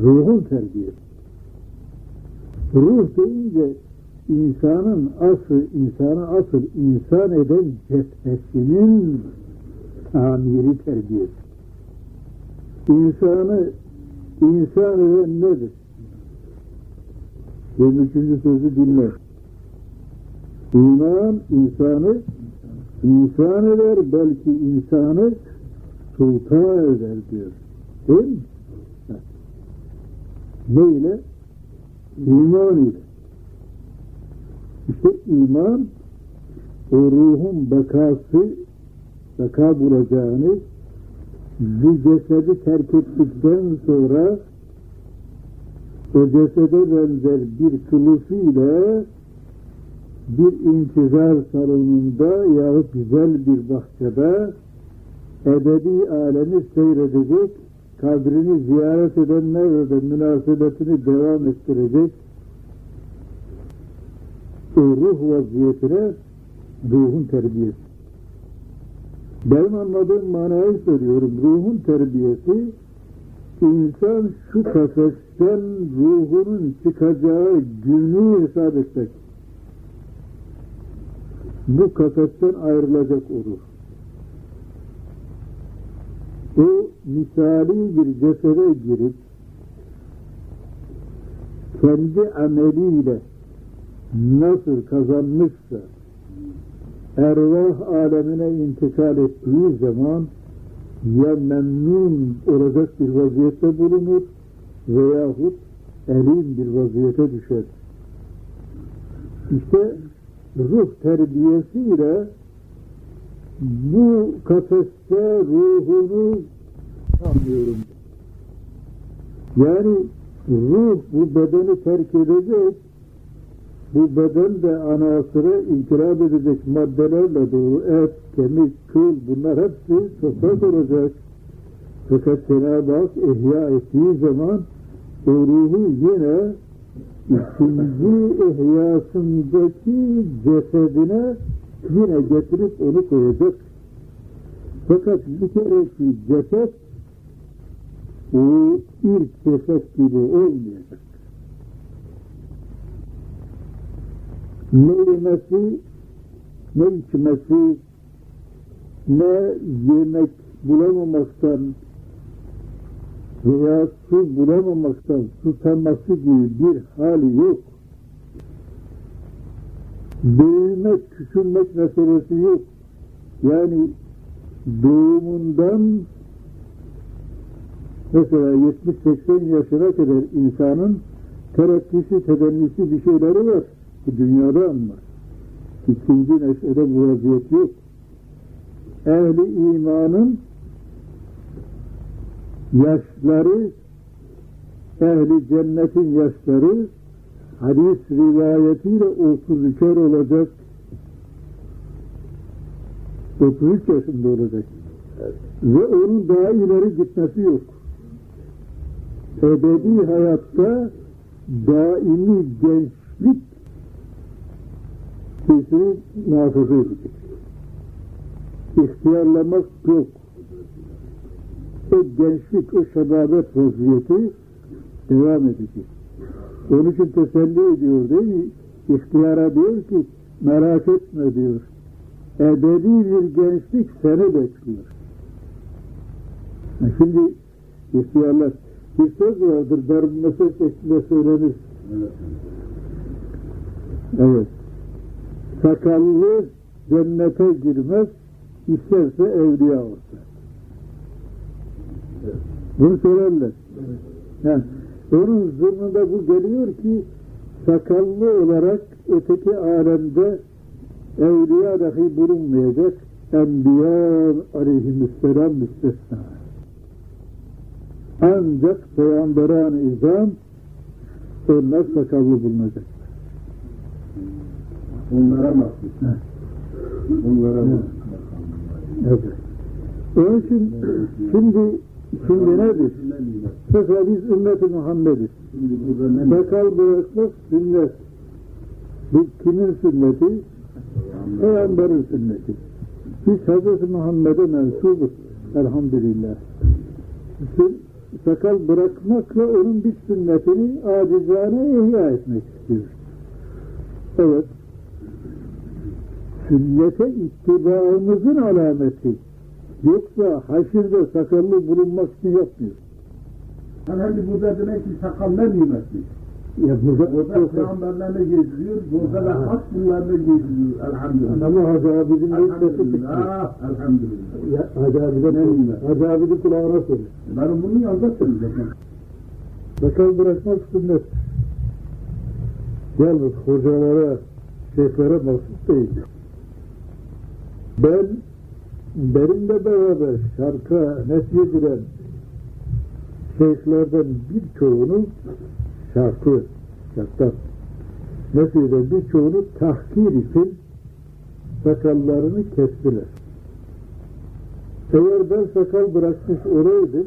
Ruhun terbiyesi. Ruh deyince insanın asıl, insanı asıl insan eden cesbesinin tamiri terbiyesi. İnsanı insan eden nedir? Ve üçüncü sözü dinle. İman insanı insan eder, belki insanı sultan eder diyor. Değil mi? Ne ile? İman ile. İşte iman o ruhun bakası baka bulacağını bu cesedi terk ettikten sonra o cesede benzer bir kılıfıyla bir intizar salonunda yahut güzel bir bahçede ebedi alemi seyredecek, kabrini ziyaret edenlerle de münasebetini devam ettirecek o ruh vaziyetine ruhun terbiyesi. Benim anladığım manayı söylüyorum. Ruhun terbiyesi insan şu kafesten ruhunun çıkacağı günü hesap etmek. Bu kafesten ayrılacak o ruh. O misali bir cesede girip kendi ameliyle nasıl kazanmışsa ervah alemine intikal ettiği zaman ya memnun olacak bir vaziyette bulunur veyahut elim bir vaziyete düşer. İşte ruh terbiyesiyle bu kafeste ruhunu anlıyorum. Yani ruh bu bedeni terk edecek, bu beden de anasıra inkılap edecek maddelerle dolu et, kemik, kıl bunlar hepsi toprak olacak. Fakat Cenab-ı Hak ihya ettiği zaman o ruhu yine ikinci ihyasındaki cesedine yine getirip onu koyacak. Fakat bir kereki ceset o ilk ceset gibi olmayacak. ne yemesi, ne içmesi, ne yemek bulamamaktan veya su bulamamaktan susaması gibi bir hali yok. Büyümek, küçülmek meselesi yok. Yani doğumundan mesela 70-80 yaşına kadar insanın terakkisi, tedennisi bir şeyleri var bu dünyada ama ikinci neşede bu vaziyet yok. Ehli imanın yaşları ehli cennetin yaşları hadis rivayetiyle 32'er olacak 33 yaşında olacak. Evet. Ve onun daha ileri gitmesi yok. Ebedi hayatta daimi gençlik sesini muhafaza edecek. İhtiyarlamak yok. O gençlik, o şebabet vaziyeti devam edecek. Onun için teselli ediyor değil mi? İhtiyara diyor ki merak etme diyor. Ebedi bir gençlik seni bekliyor. Şimdi ihtiyarlar bir söz vardır, mesaj şeklinde söylenir. Evet. evet sakallı cennete girmez, isterse evliya olsa. Bunu söylerler. Yani, onun zırnında bu geliyor ki sakallı olarak öteki alemde evliya dahi bulunmayacak enbiya aleyhisselam müstesna. Ancak peygamberan izam onlar sakallı bulunacak. Onlara mahsus. Onlara mahsus. Evet. Onun için şimdi şimdi nedir? Mesela biz ümmeti Muhammed'iz. Sakal bırakmak sünnet. Bu kimin sünneti? Peygamberin sünneti. Biz Hz. Muhammed'e mensubuz. Elhamdülillah. Bütün sakal bırakmakla onun bir sünnetini acizane ihya etmek istiyor. Evet, sünnete ittibaımızın alameti. Yoksa haşirde sakallı bulunmak için yapmıyor. Efendi burada demek ki sakal ne nimetli. Ya burada, Orada peygamberlerle geziliyor, burada da hak bunlarla geziliyor. Elhamdülillah. ama Hacı abinin bir sesi çıktı. Elhamdülillah. Ya, Hacı abiden Hacı abinin kulağına söyle. Ben bunu yanında söyleyeceğim. Sakal bırakmak sünnet. Yalnız hocalara, şeyhlere mahsus değil. Ben benimle beraber şarka nesyedilen şeyhlerden birçoğunu şarkı, şarktan nesyedilen birçoğunu tahkir için sakallarını kestiler. Eğer ben sakal bırakmış olaydım,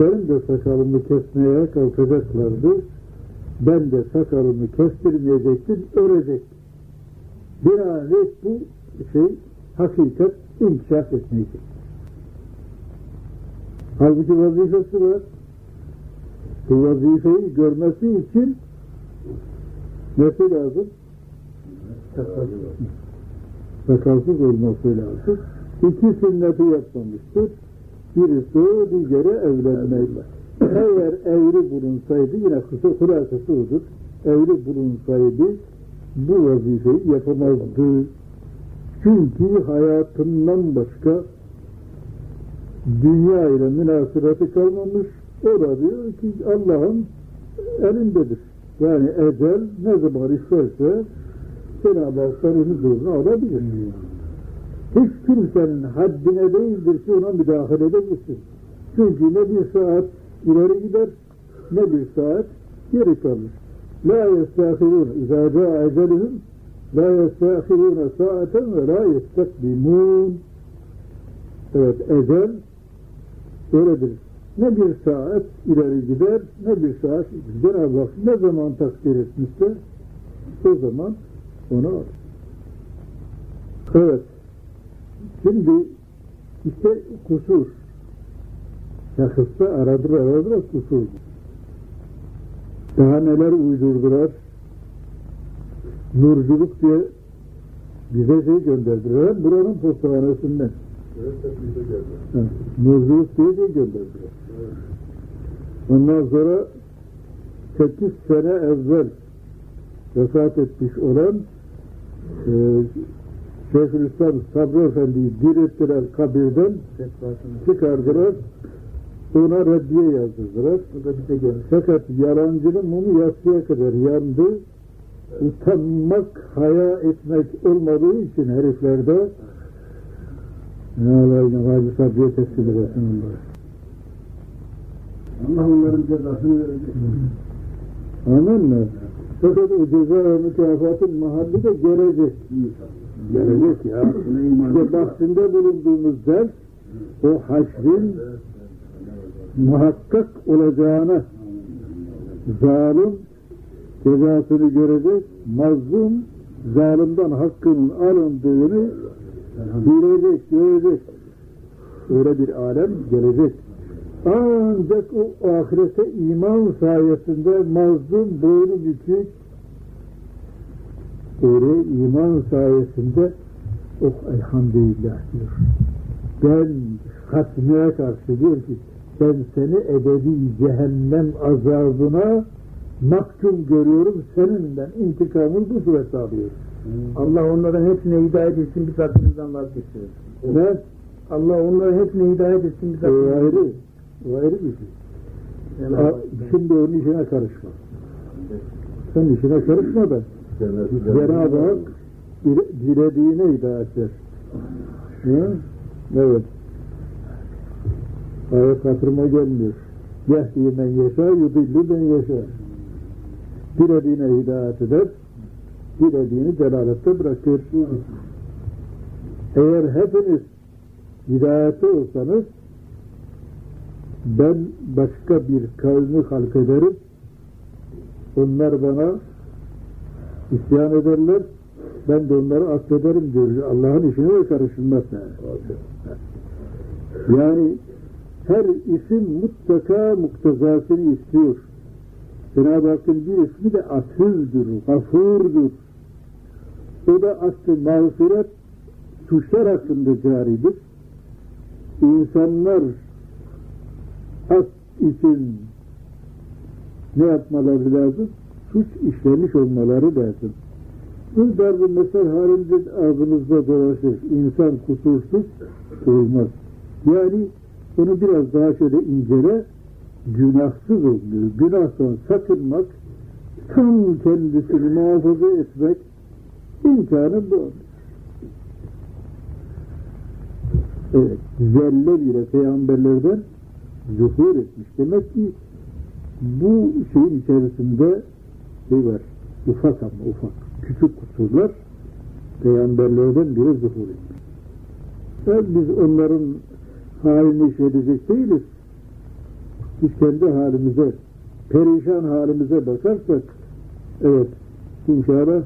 benim de sakalımı kesmeye kalkacaklardı. Ben de sakalımı kestirmeyecektim, ölecektim. Binaenaleyh bu şey hakikat inkişaf etmeyecek. Halbuki vazifesi var. Bu vazifeyi görmesi için nesi lazım? Sakalsız olması lazım. İki sünneti yapmamıştır. Birisi o, diğeri evlenmek. Eğer evli bulunsaydı yine kısa hülasası odur. Evli bulunsaydı bu vazifeyi yapamazdı. Çünkü hayatından başka dünya ile münasebeti kalmamış. O da diyor ki Allah'ın elindedir. Yani ecel ne zaman isterse Cenab-ı Hak'tan onu zoruna alabilir. Hiç kimsenin haddine değildir ki ona müdahale edebilsin. Çünkü ne bir saat ileri gider ne bir saat geri kalır. La yestâhirûne izâ câ ecelihim la yestâhirûne saaten ve la yestekbimûn Evet ecel öyledir. Ne bir saat ileri gider ne bir saat Cenab-ı ne zaman takdir etmişse o zaman onu alır. Evet. Şimdi işte kusur. Şahısta aradır aradır kusur. Daha neler uydurdular. Nurculuk diye bize şey gönderdiler. Buranın postanesinden. Ha, Nurculuk diye şey gönderdiler. Ondan sonra 8 sene evvel vefat etmiş olan e, Şeyhülislam Sabri Efendi'yi direttiler kabirden çıkardılar. Ona reddiye yazdırdılar. Fakat yalancının mumu yatsıya kadar yandı. Utanmak, haya etmek olmadığı için heriflerde ne Allah'ın Hacı Sabri'ye teslim edesin onları. Allah onların cezasını verecek. Anladın mı? Fakat o ceza mükafatın mahalli de gelecek. Gelecek ya. İşte bahsinde bulunduğumuz ders o haşrin muhakkak olacağına zalim cezasını görecek, mazlum zalimden hakkının alındığını bilecek, görecek. Öyle bir alem gelecek. Ancak o ahirete iman sayesinde mazlum boynu bükük öyle iman sayesinde oh elhamdülillah diyor. Ben hatmeye karşı diyor ki ben seni ebedi cehennem azabına mahkum görüyorum. Seninle intikamını bu surette alıyorum. Allah onların hepsine hidayet etsin biz aklımızdan vazgeçiyoruz. Ne? Allah onların hepsine hidayet etsin biz O aklımızdan ayrı. O ayrı bir şey. Hak- Şimdi onun işine karışma. Sen işine karışma da Cenab-ı Hak dile- dilediğine hidayet ver. Hı? Evet. Ayet hatırıma gelmiyor. Yehdi men yeşâ, yudillu men yeşâ. Dilediğine hidayet eder, dilediğini celalette bırakır. Eğer hepiniz hidayette olsanız, ben başka bir kavmi halk ederim, onlar bana isyan ederler, ben de onları affederim diyor. Allah'ın işine de karışılmaz. Yani. her isim mutlaka muktezasını istiyor. Cenab-ı Hakk'ın bir ismi de afüzdür, gafurdur. O da aslı mağfiret suçlar hakkında caridir. İnsanlar af için ne yapmaları lazım? Suç işlemiş olmaları lazım. Bu darbe mesel halinde ağzımızda dolaşır. İnsan kusursuz olmaz. Yani bunu biraz daha şöyle incele, günahsız oluyor. Günahtan sakınmak, tam kendisini muhafaza etmek imkanı bu. Evet, zelle bile peygamberlerden zuhur etmiş. Demek ki bu şeyin içerisinde şey var, ufak ama ufak, küçük kusurlar peygamberlerden biri zuhur etmiş. Yani biz onların halini edecek değiliz. Biz kendi halimize, perişan halimize bakarsak, evet, inşallah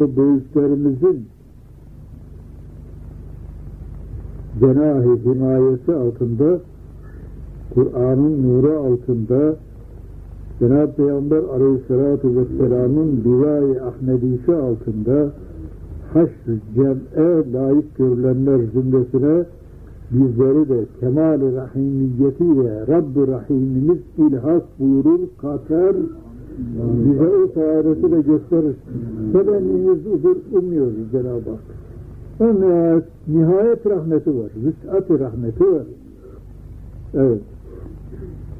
o büyüklerimizin cenah-ı himayesi altında, Kur'an'ın nuru altında, Cenab-ı Peygamber Aleyhisselatü Vesselam'ın Divai Ahmedisi altında haşr cem'e layık görülenler zümresine bizleri de kemal-i rahimiyetiyle Rabb-i Rahimimiz ilhak buyurur, katar, bize o saadeti de gösterir. Sebebimiz udur umuyoruz Cenab-ı Hak. O nihayet, rahmeti var, vüs'at-ı rahmeti var. Evet.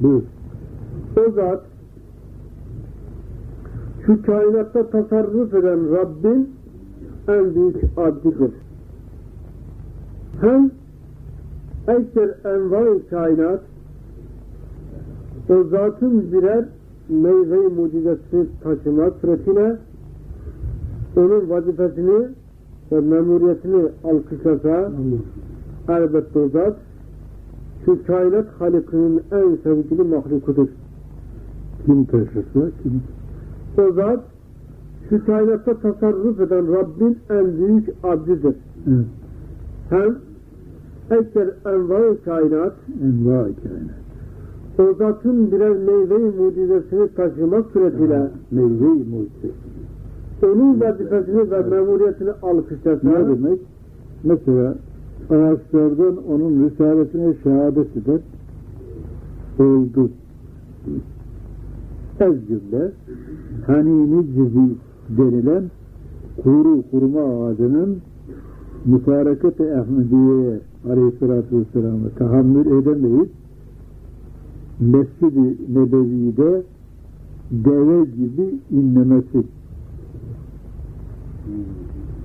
Buyur. O zat şu kainatta tasarruf eden Rabbin en büyük abdidir. Hem ekser envai kainat o zatın birer meyve-i mucizesi taşımak suretiyle onun vazifesini ve memuriyetini alkışlasa elbette o zat şu kainat halikinin en sevgili mahlukudur. Kim taşırsa, kim O zat şu kainatta tasarruf eden Rabbin en büyük abdidir. evet, Hem ekser envai kainat enva kainat. o zatın birer meyve-i mucizesini taşımak suretiyle Meyve-i mucize. onun vazifesini ve memuriyetini alkışlasa Ne demek? Mesela ağaçlardan onun risaletine şehadet eder. Oldu. Ez cümle hanini cizi denilen kuru kurma ağacının müfareket-i Ahmediye'ye aleyhissalatü vesselam'a tahammül edemeyip Mescid-i Nebevi'de deve gibi inlemesi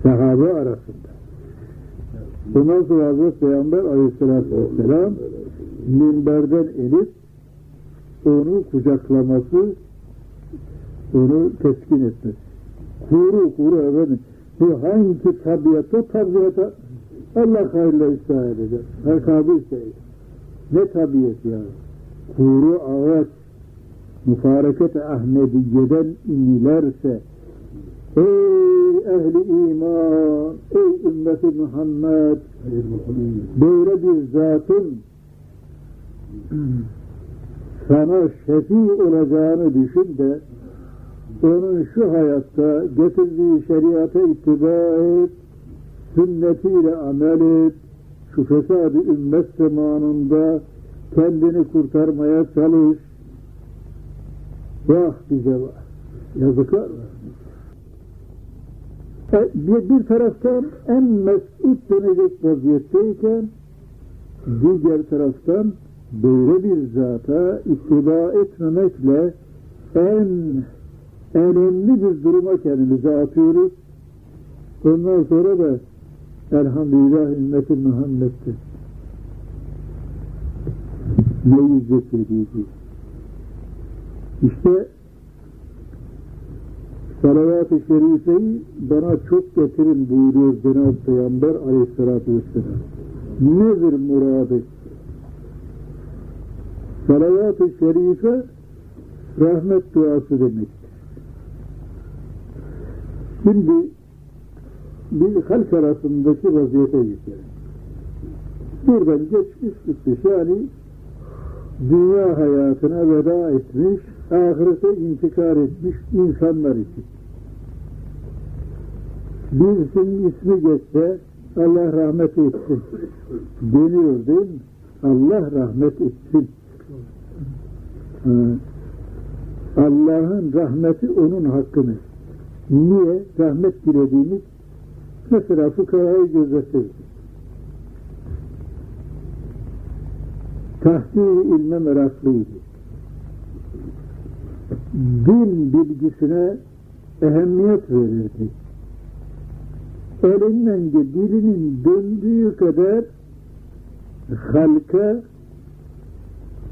sahabe arasında. Ondan sonra Hazreti Peygamber aleyhissalatü vesselam minberden inip onu kucaklaması, onu teskin etmesi. Kuru kuru efendim. Bu hangi tabiata tabiata Allah hayırla ıslah edecek. Herkabı isteyecek. Ne tabiat ya? Kuru ağaç müfareket Ahmediye'den inilerse Ey ehli iman, ey ümmeti Muhammed, böyle bir zatın sana şefi olacağını düşün de onun şu hayatta getirdiği şeriata ittiba et, sünnetiyle amel et, şu fesad-ı ümmet zamanında kendini kurtarmaya çalış. Vah bize vah. Yazıklar var. E, bir, bir taraftan en mesut dönecek vaziyetteyken diğer taraftan böyle bir zata ittiba etmemekle en önemli bir duruma kendimizi atıyoruz. Ondan sonra da elhamdülillah ümmeti Muhammed'dir. Ne yüzde söyleyeceğiz. İşte salavat-ı şerifeyi bana çok getirin buyuruyor Cenab-ı Peygamber aleyhissalatü vesselam. Nedir muradı? Salavat-ı şerife rahmet duası demektir. Şimdi bir halk arasındaki vaziyete geçelim. Buradan geçmiş gitmiş yani dünya hayatına veda etmiş, ahirete intikal etmiş insanlar için. Birisinin ismi geçse Allah rahmet etsin deniyor değil mi? Allah rahmet etsin. Allah'ın rahmeti onun hakkını. Niye? Rahmet dilediğimiz mesela fukarayı gözetir. Tahdir ilme meraklıydı. Din bilgisine ehemmiyet verirdi. Elinden de dilinin döndüğü kadar halka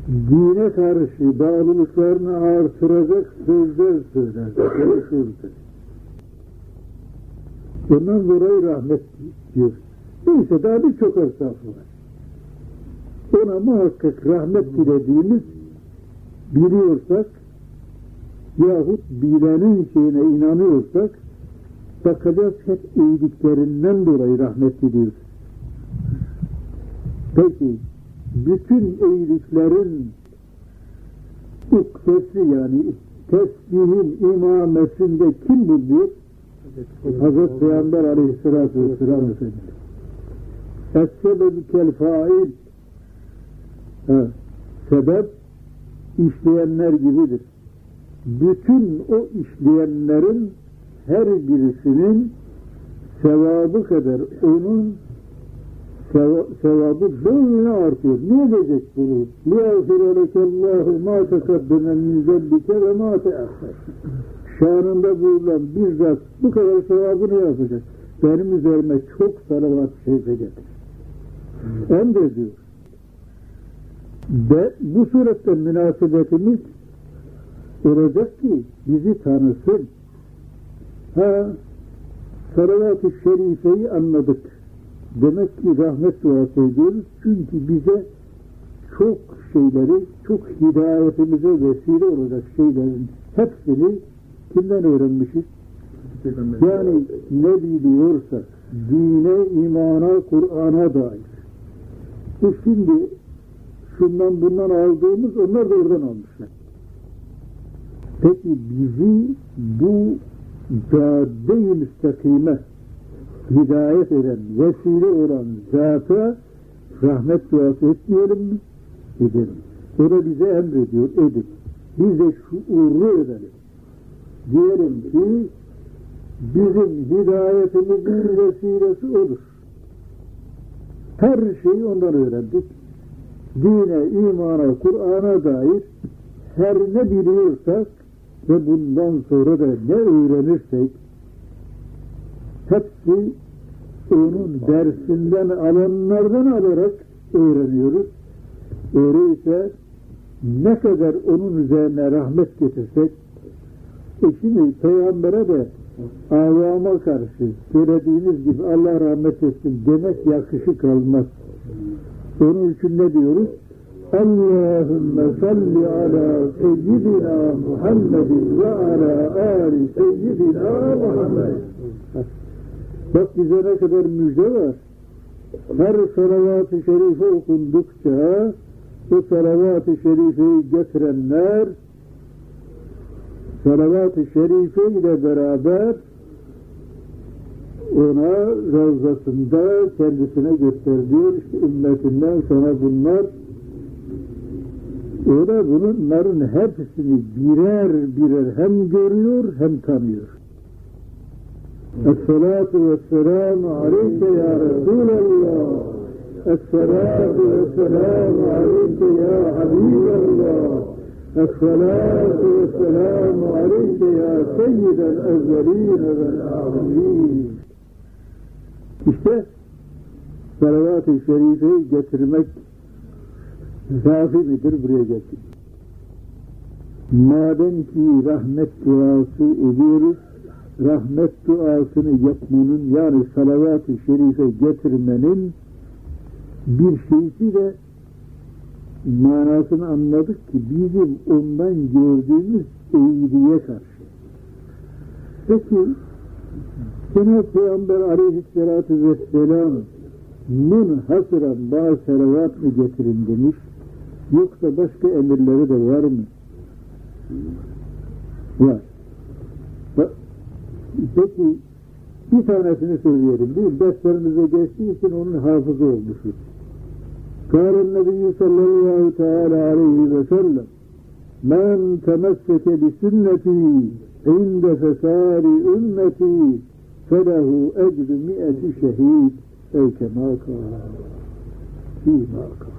dine karşı bağlılıklarını artıracak sözler söyler, konuşurdu. Ondan dolayı rahmet diyor. Neyse daha birçok ersafı var. Ona muhakkak rahmet dilediğimiz biliyorsak yahut bilenin şeyine inanıyorsak bakacağız hep iyiliklerinden dolayı rahmet diliyoruz. Peki bütün iyiliklerin uktesi yani tesbihin imamesinde kim buluyor? Hazreti Peygamber aleyhissalatü vesselam Efendimiz. Es-sebeb kel fail ha, sebep işleyenler gibidir. Bütün o işleyenlerin her birisinin sevabı kadar onun sevabı böyle artıyor. Ne edecek bunu? لِيَغْفِرَ لَكَ اللّٰهُ مَا تَقَدَّمَ مِنْ ذَنْبِكَ وَمَا تَأَخَّرَ Şanında bulunan bir zat bu kadar sevabını yapacak. Benim üzerime çok salavat şerife getir. Emrediyor. Ve bu surette münasebetimiz olacak ki bizi tanısın. Ha, salavat-ı şerifeyi anladık. Demek ki rahmet duası ediyoruz. Çünkü bize çok şeyleri, çok hidayetimize vesile olacak şeylerin hepsini kimden öğrenmişiz? Yani ne biliyorsak dine, imana, Kur'an'a dair. Biz şimdi şundan bundan aldığımız onlar da oradan almışlar. Peki bizi bu cadde-i müstakime hidayet eden, vesile olan zata rahmet duası etmeyelim mi? Edelim. O da bize emrediyor, edin. Biz de şuurlu edelim. Diyelim ki bizim hidayetimizin vesilesi odur. Her şeyi ondan öğrendik. Dine, imana, Kur'an'a dair her ne biliyorsak ve bundan sonra da ne öğrenirsek hepsi onun dersinden alanlardan alarak öğreniyoruz. Öyleyse ne kadar onun üzerine rahmet getirsek şimdi peygambere de avama karşı söylediğiniz gibi Allah rahmet etsin demek yakışı kalmaz. Onun için ne diyoruz? Allahümme salli ala seyyidina Muhammedin ve ala ali seyyidina Muhammed. Bak bize ne kadar müjde var. Her salavat-ı şerife okundukça o salavat-ı şerifeyi getirenler salavat-ı şerife ile beraber ona ravzasında kendisine gösteriyor. İşte ümmetinden sonra bunlar o da bunların hepsini birer birer hem görüyor hem tanıyor. Esselatu vesselamu aleyke ya Resulallah. Esselatu vesselamu aleyke ya Habiballah. Esselatu vesselamu aleyke ya seyyidel evveline vel âlemin. İşte salavat-ı şerifeyi getirmek kafi midir buraya getir. Madem ki rahmet duası ediyoruz, rahmet duasını yapmanın yani salavat-ı şerife getirmenin bir şeysi de manasını anladık ki bizim ondan gördüğümüz iyiliğe karşı. Peki Cenab-ı Peygamber aleyhissalatü vesselam mun hasıran bazı salavat mı getirin demiş. Yoksa başka emirleri de var mı? Var. Peki bir tanesini söyleyelim değil mi? Derslerimize geçtiği için onun hafızı olmuşuz. قال النبي صلى الله تعالى عليه وسلم من تمسك بسنتي عند فساد أمتي فله أجر مئة شهيد أو كما قال فيما قال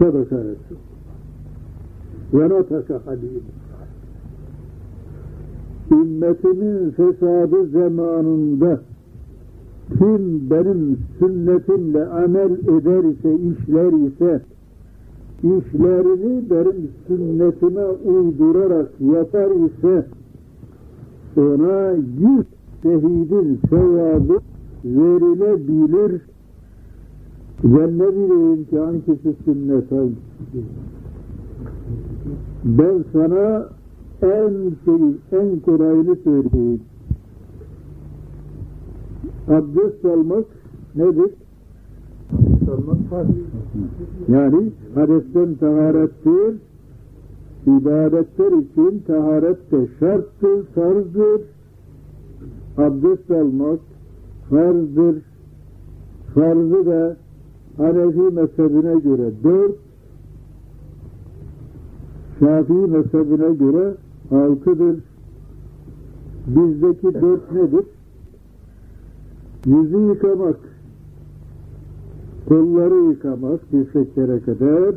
صدق رسول ونطق حديث ümmetimin fesadı zamanında kim benim sünnetimle amel eder ise, işler ise, işlerini benim sünnetime uydurarak yapar ise, ona yüz şehidin sevabı verilebilir. Ben ne bileyim ki hangisi sünnet hangisi? Ben sana en şey, en kolayını söyleyeyim. Abdest almak nedir? Yani hadesten taharettir. İbadetler için taharet de şarttır, farzdır. Abdest almak farzdır. Farzı da Hanefi mezhebine göre dört, Şafii mezhebine göre altıdır. Bizdeki dört nedir? Yüzü yıkamak, kolları yıkamak dirseklere kadar,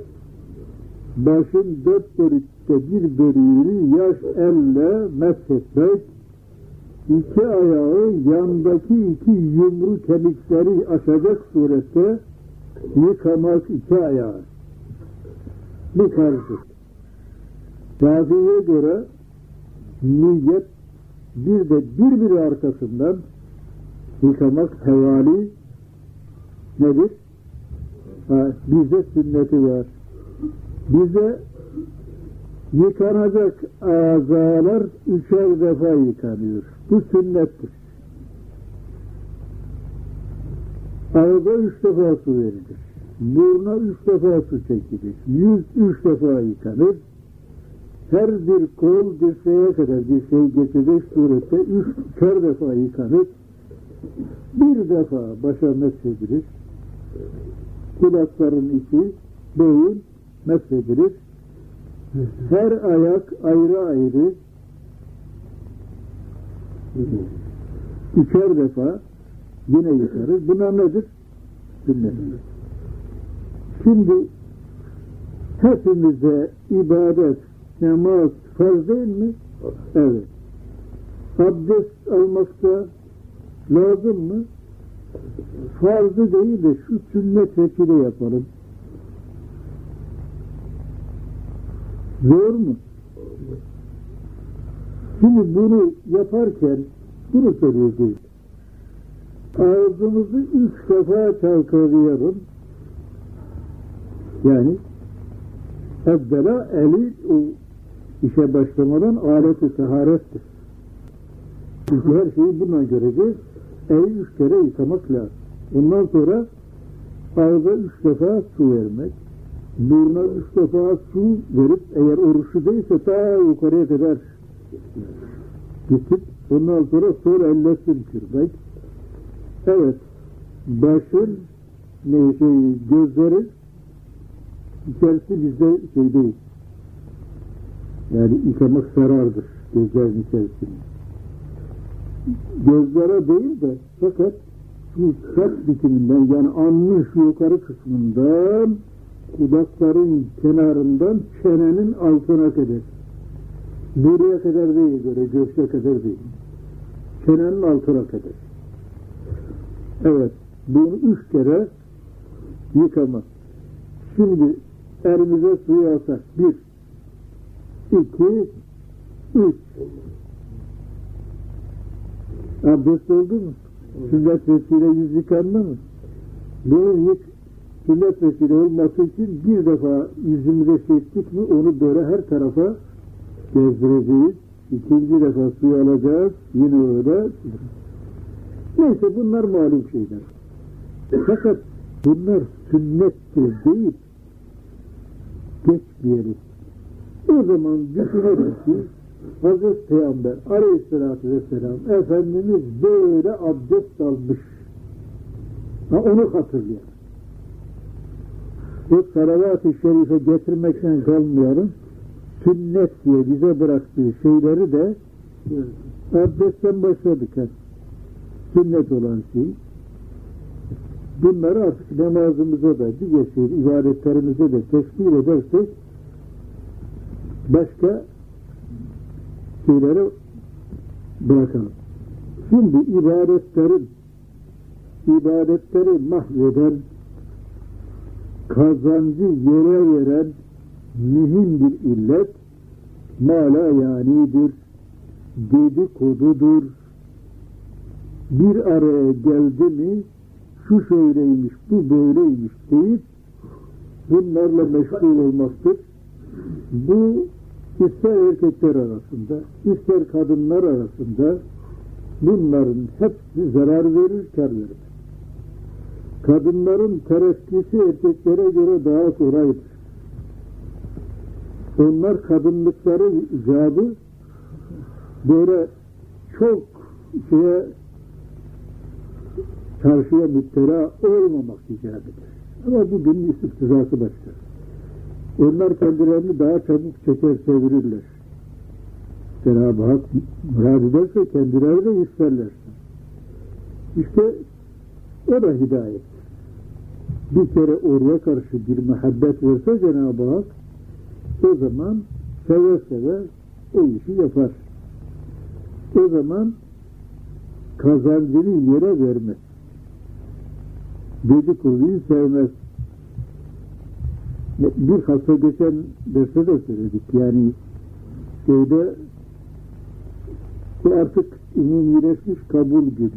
başın dört bölükte bir bölüğünü yaş elle meshetmek, iki ayağı yandaki iki yumru kemikleri aşacak surette yıkamak iki ayağı. Bu farzdır. Şafii'ye göre niyet bir de birbiri arkasından yıkamak hevali nedir? Ha, bize sünneti var. Bize yıkanacak azalar üçer defa yıkanıyor. Bu sünnettir. Ağza üç defa su verilir. Buruna üç defa su çekilir. Yüz üç defa yıkanır. Her bir kol dirseğe kadar şey geçecek surette üç kör defa yıkanır. Bir defa başa meshedilir. Kulakların içi, boyun meshedilir. Her ayak ayrı ayrı üçer defa yine yıkarız. Buna nedir? Sünnet. Şimdi hepimize ibadet, namaz farz değil mi? Evet. Abdest almakta lazım mı? Farzı değil de şu sünnet vekili yapalım. Zor mu? Şimdi bunu yaparken bunu söyleyeceğiz. Ağzımızı üç defa çalkalayalım. Yani evvela eli o işe başlamadan aleti taharettir. Çünkü her şeyi bundan göreceğiz. Eli üç kere yıkamak lazım. Ondan sonra ağza üç defa su vermek. Buruna üç defa su verip eğer oruçlu değilse ta yukarıya kadar gitip ondan sonra sol elle sürkürmek. Evet. Başın ne şey gözleri içerisi bizde şey değil. Yani yıkamak zarardır gözlerin içerisinde. Gözlere değil de fakat şu saç bitiminden yani alnın şu yukarı kısmından kulakların kenarından çenenin altına kadar. Buraya kadar değil böyle göğse kadar değil. Çenenin altına kadar. Evet. Bunu üç kere yıkamak. Şimdi elimize suyu alsak. Bir, iki, üç. Abdest oldu mu? Sünnet vesile yüz yıkandı mı? Bunu yık, sünnet vesile olması için bir defa yüzümüze çektik mi onu böyle her tarafa gezdireceğiz. İkinci defa suyu alacağız. Yine öyle. Neyse bunlar malum şeyler. Fakat bunlar sünnettir değil, geçmeyelim. O zaman düşünelim ki Hazreti Peygamber aleyhissalatü vesselam Efendimiz böyle abdest almış. Ha, onu hatırlayalım. Bu salavat-ı şerife getirmekten kalmayalım. Sünnet diye bize bıraktığı şeyleri de abdestten başladık. Ha. Sünnet olan şey. Bunları artık namazımıza da, diğer şey, ibadetlerimize de teşkil edersek başka şeyleri bırakalım. Şimdi ibadetlerin ibadetleri mahveden kazancı yere veren mühim bir illet mala yanidir dedikodudur bir araya geldi mi şu şöyleymiş bu böyleymiş deyip bunlarla meşgul olmaktır bu ister erkekler arasında, ister kadınlar arasında bunların hepsi zarar verir, kar verir. Kadınların terakkisi erkeklere göre daha kolaydır. Onlar kadınlıkları icabı böyle çok şeye çarşıya müptela olmamak icabıdır. Ama bugün istiftizası başka. Onlar kendilerini daha çabuk çeker çevirirler. Cenab-ı Hak murad ederse kendileri de isterler. İşte o da hidayet. Bir kere oraya karşı bir muhabbet verse Cenab-ı Hak o zaman seve seve o işi yapar. O zaman kazancını yere vermez. Dedikoduyu sevmez bir hafta geçen derste de söyledik. Yani şeyde bu artık umumileşmiş kabul günü.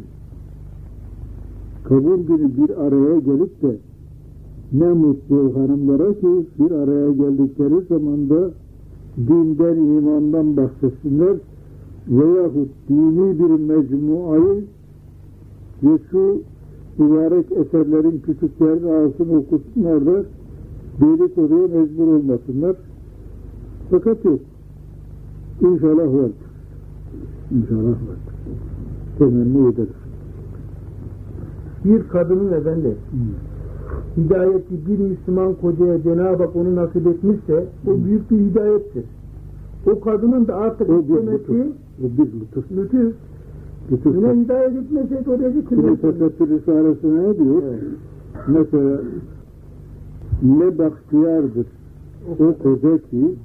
Kabul günü bir araya gelip de ne mutlu hanımlara ki bir araya geldikleri zaman da dinden, imandan bahsetsinler veyahut dini bir mecmuayı ve şu mübarek eserlerin küçüklerini alsın okusunlar da dedikoduya mecbur olmasınlar. Fakat yok. İnşallah var. İnşallah var. Temenni ederiz. Bir kadının efendi Hmm. hidayeti bir Müslüman kocaya Cenab-ı Hak onu nasip etmişse o büyük bir hidayettir. O kadının da artık O istemesi O bir lütuf. lütuf. Lütuf. Yine hidayet etmeseydi oraya Şimdi gitmez. Fethettir Risalesi'ne ne diyor? Mesela ne bahtiyardır o koca ki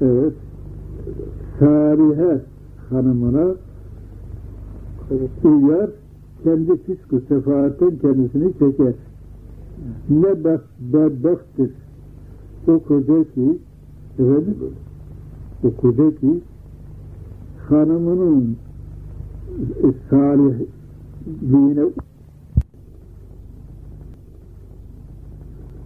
evet Salihe hanımına uyar kendi fiskü sefaatten kendisini çeker. Ne bak bedbahtır o koca ki efendim o koca ki hanımının salihliğine